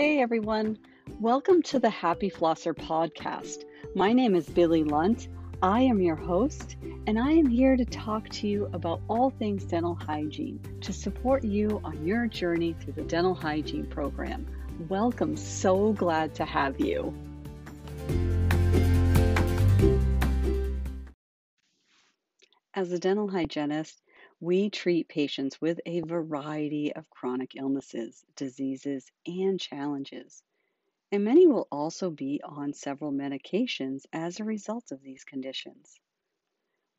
Hey everyone, welcome to the Happy Flosser podcast. My name is Billy Lunt. I am your host, and I am here to talk to you about all things dental hygiene to support you on your journey through the dental hygiene program. Welcome, so glad to have you. As a dental hygienist, we treat patients with a variety of chronic illnesses, diseases, and challenges. And many will also be on several medications as a result of these conditions.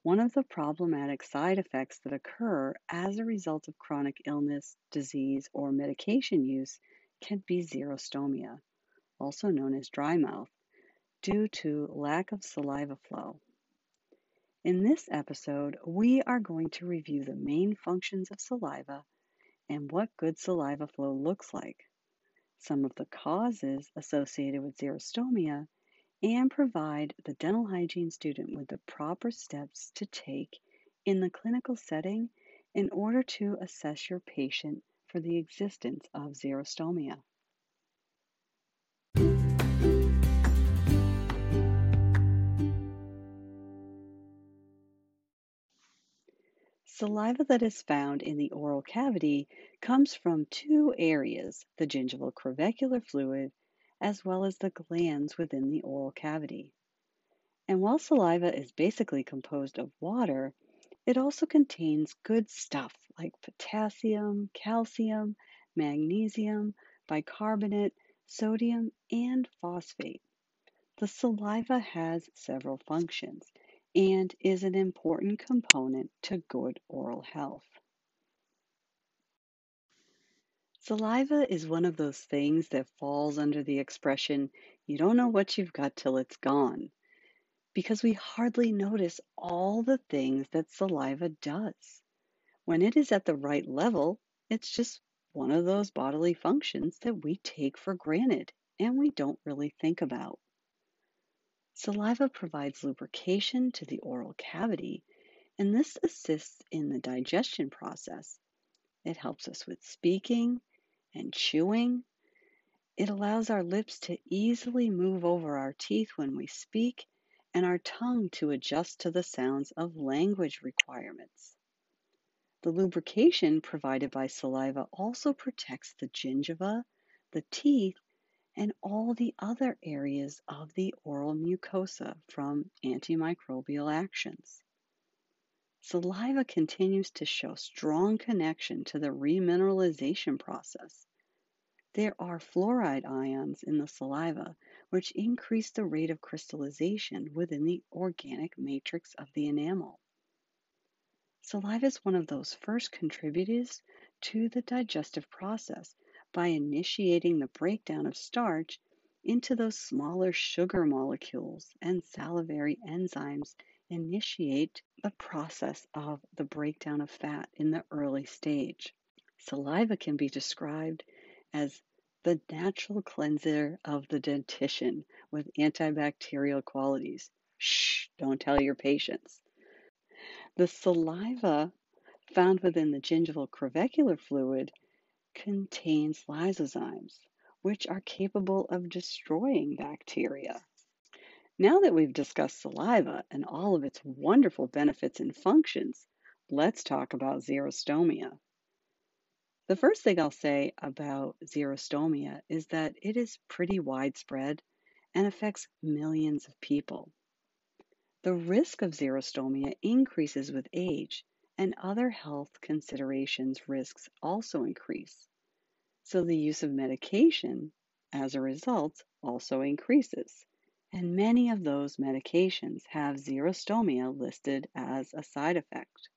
One of the problematic side effects that occur as a result of chronic illness, disease, or medication use can be xerostomia, also known as dry mouth, due to lack of saliva flow. In this episode, we are going to review the main functions of saliva and what good saliva flow looks like, some of the causes associated with xerostomia, and provide the dental hygiene student with the proper steps to take in the clinical setting in order to assess your patient for the existence of xerostomia. Saliva that is found in the oral cavity comes from two areas the gingival crevicular fluid as well as the glands within the oral cavity. And while saliva is basically composed of water, it also contains good stuff like potassium, calcium, magnesium, bicarbonate, sodium, and phosphate. The saliva has several functions, and is an important component to good oral health. Saliva is one of those things that falls under the expression, you don't know what you've got till it's gone, because we hardly notice all the things that saliva does. When it is at the right level, it's just one of those bodily functions that we take for granted and we don't really think about. Saliva provides lubrication to the oral cavity, and this assists in the digestion process. It helps us with speaking and chewing. It allows our lips to easily move over our teeth when we speak and our tongue to adjust to the sounds of language requirements. The lubrication provided by saliva also protects the gingiva, the teeth, and all the other areas of the oral mucosa from antimicrobial actions. Saliva continues to show strong connection to the remineralization process. There are fluoride ions in the saliva, which increase the rate of crystallization within the organic matrix of the enamel. Saliva is one of those first contributors to the digestive process by initiating the breakdown of starch into those smaller sugar molecules, and salivary enzymes initiate the process of the breakdown of fat in the early stage. Saliva can be described as the natural cleanser of the dentition with antibacterial qualities. Shh, don't tell your patients. The saliva found within the gingival crevicular fluid contains lysozymes, which are capable of destroying bacteria. Now that we've discussed saliva and all of its wonderful benefits and functions, let's talk about xerostomia. The first thing I'll say about xerostomia is that it is pretty widespread and affects millions of people. The risk of xerostomia increases with age and other health considerations risks also increase. So the use of medication, as a result, also increases. And many of those medications have xerostomia listed as a side effect.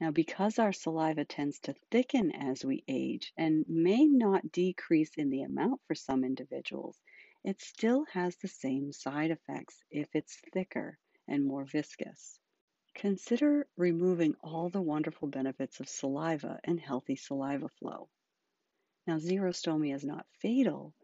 Now, because our saliva tends to thicken as we age and may not decrease in the amount for some individuals, it still has the same side effects if it's thicker and more viscous. Consider removing all the wonderful benefits of saliva and healthy saliva flow. Now, xerostomia is not fatal,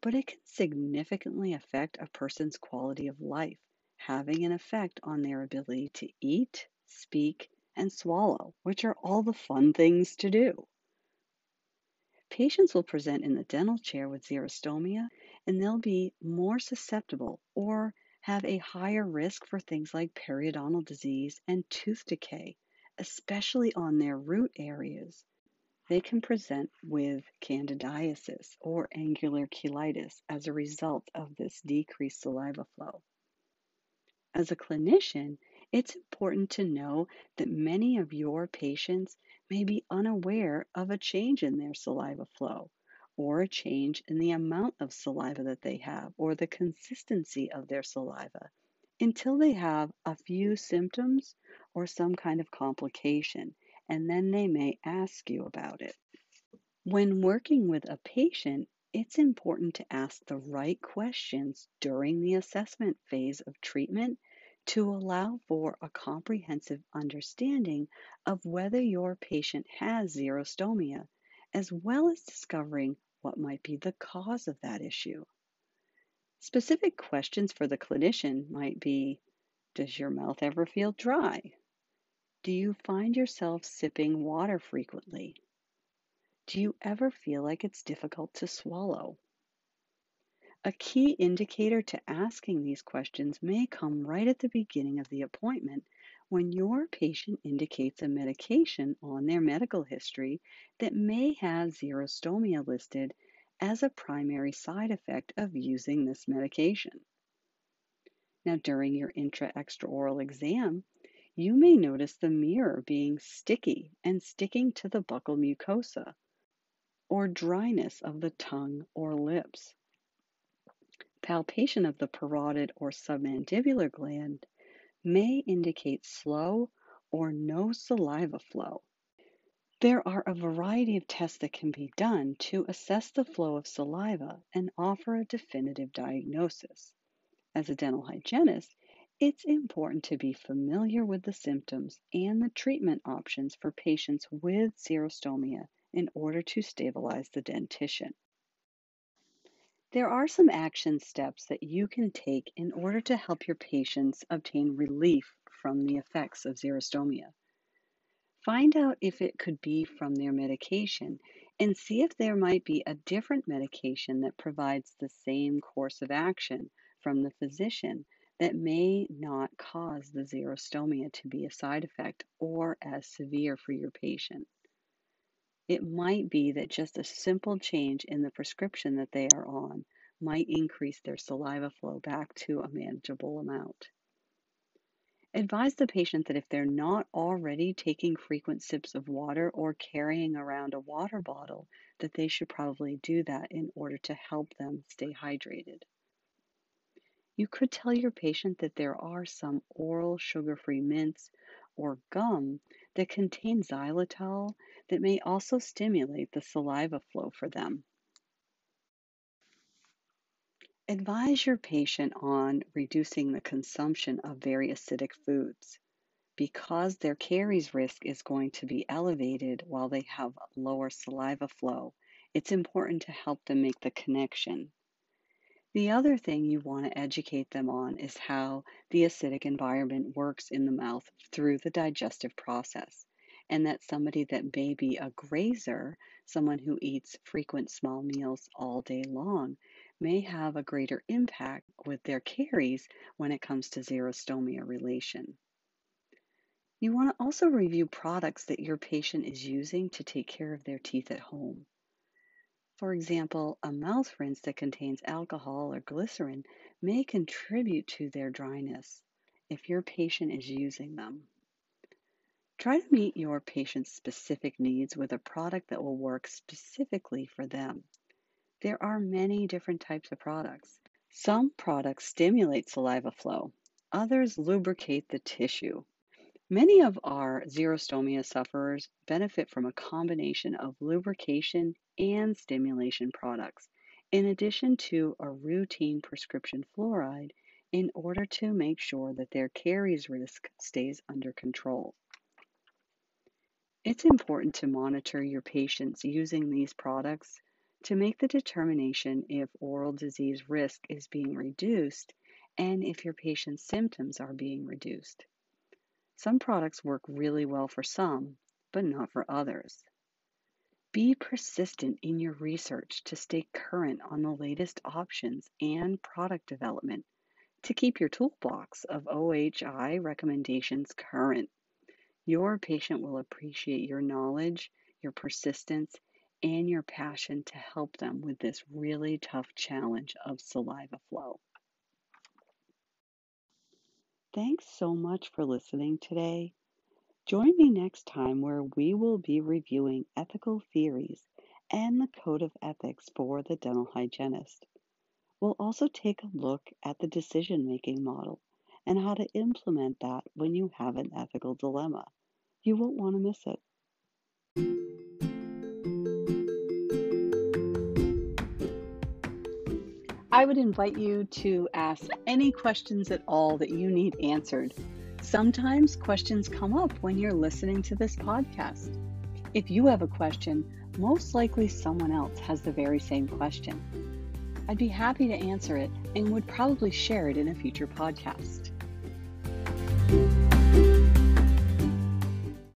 but it can significantly affect a person's quality of life, having an effect on their ability to eat, speak, and swallow, which are all the fun things to do. Patients will present in the dental chair with xerostomia and they'll be more susceptible or have a higher risk for things like periodontal disease and tooth decay, especially on their root areas. They can present with candidiasis or angular cheilitis as a result of this decreased saliva flow. As a clinician, it's important to know that many of your patients may be unaware of a change in their saliva flow or a change in the amount of saliva that they have or the consistency of their saliva until they have a few symptoms or some kind of complication, and then they may ask you about it. When working with a patient, it's important to ask the right questions during the assessment phase of treatment to allow for a comprehensive understanding of whether your patient has xerostomia, as well as discovering what might be the cause of that issue. Specific questions for the clinician might be Does your mouth ever feel dry? Do you find yourself sipping water frequently? Do you ever feel like it's difficult to swallow? A key indicator to asking these questions may come right at the beginning of the appointment when your patient indicates a medication on their medical history that may have xerostomia listed as a primary side effect of using this medication. Now, during your intra extraoral exam, you may notice the mirror being sticky and sticking to the buccal mucosa or dryness of the tongue or lips. Palpation of the parotid or submandibular gland may indicate slow or no saliva flow. There are a variety of tests that can be done to assess the flow of saliva and offer a definitive diagnosis. As a dental hygienist, it's important to be familiar with the symptoms and the treatment options for patients with xerostomia in order to stabilize the dentition. There are some action steps that you can take in order to help your patients obtain relief from the effects of xerostomia. Find out if it could be from their medication and see if there might be a different medication that provides the same course of action from the physician that may not cause the xerostomia to be a side effect or as severe for your patient. It might be that just a simple change in the prescription that they are on might increase their saliva flow back to a manageable amount. Advise the patient that if they're not already taking frequent sips of water or carrying around a water bottle, that they should probably do that in order to help them stay hydrated. You could tell your patient that there are some oral sugar free mints or gum that contain xylitol that may also stimulate the saliva flow for them. Advise your patient on reducing the consumption of very acidic foods. Because their caries risk is going to be elevated while they have lower saliva flow, it's important to help them make the connection. The other thing you want to educate them on is how the acidic environment works in the mouth through the digestive process and that somebody that may be a grazer, someone who eats frequent small meals all day long, may have a greater impact with their caries when it comes to xerostomia relation. You want to also review products that your patient is using to take care of their teeth at home. For example, a mouth rinse that contains alcohol or glycerin may contribute to their dryness if your patient is using them. Try to meet your patient's specific needs with a product that will work specifically for them. There are many different types of products. Some products stimulate saliva flow, others lubricate the tissue. Many of our xerostomia sufferers benefit from a combination of lubrication and stimulation products, in addition to a routine prescription fluoride, in order to make sure that their caries risk stays under control. It's important to monitor your patients using these products to make the determination if oral disease risk is being reduced and if your patient's symptoms are being reduced. Some products work really well for some, but not for others. Be persistent in your research to stay current on the latest options and product development to keep your toolbox of OHI recommendations current. Your patient will appreciate your knowledge, your persistence, and your passion to help them with this really tough challenge of saliva flow. Thanks so much for listening today. Join me next time where we will be reviewing ethical theories and the code of ethics for the dental hygienist. We'll also take a look at the decision making model and how to implement that when you have an ethical dilemma. You won't want to miss it. I would invite you to ask any questions at all that you need answered. Sometimes questions come up when you're listening to this podcast. If you have a question, most likely someone else has the very same question. I'd be happy to answer it and would probably share it in a future podcast.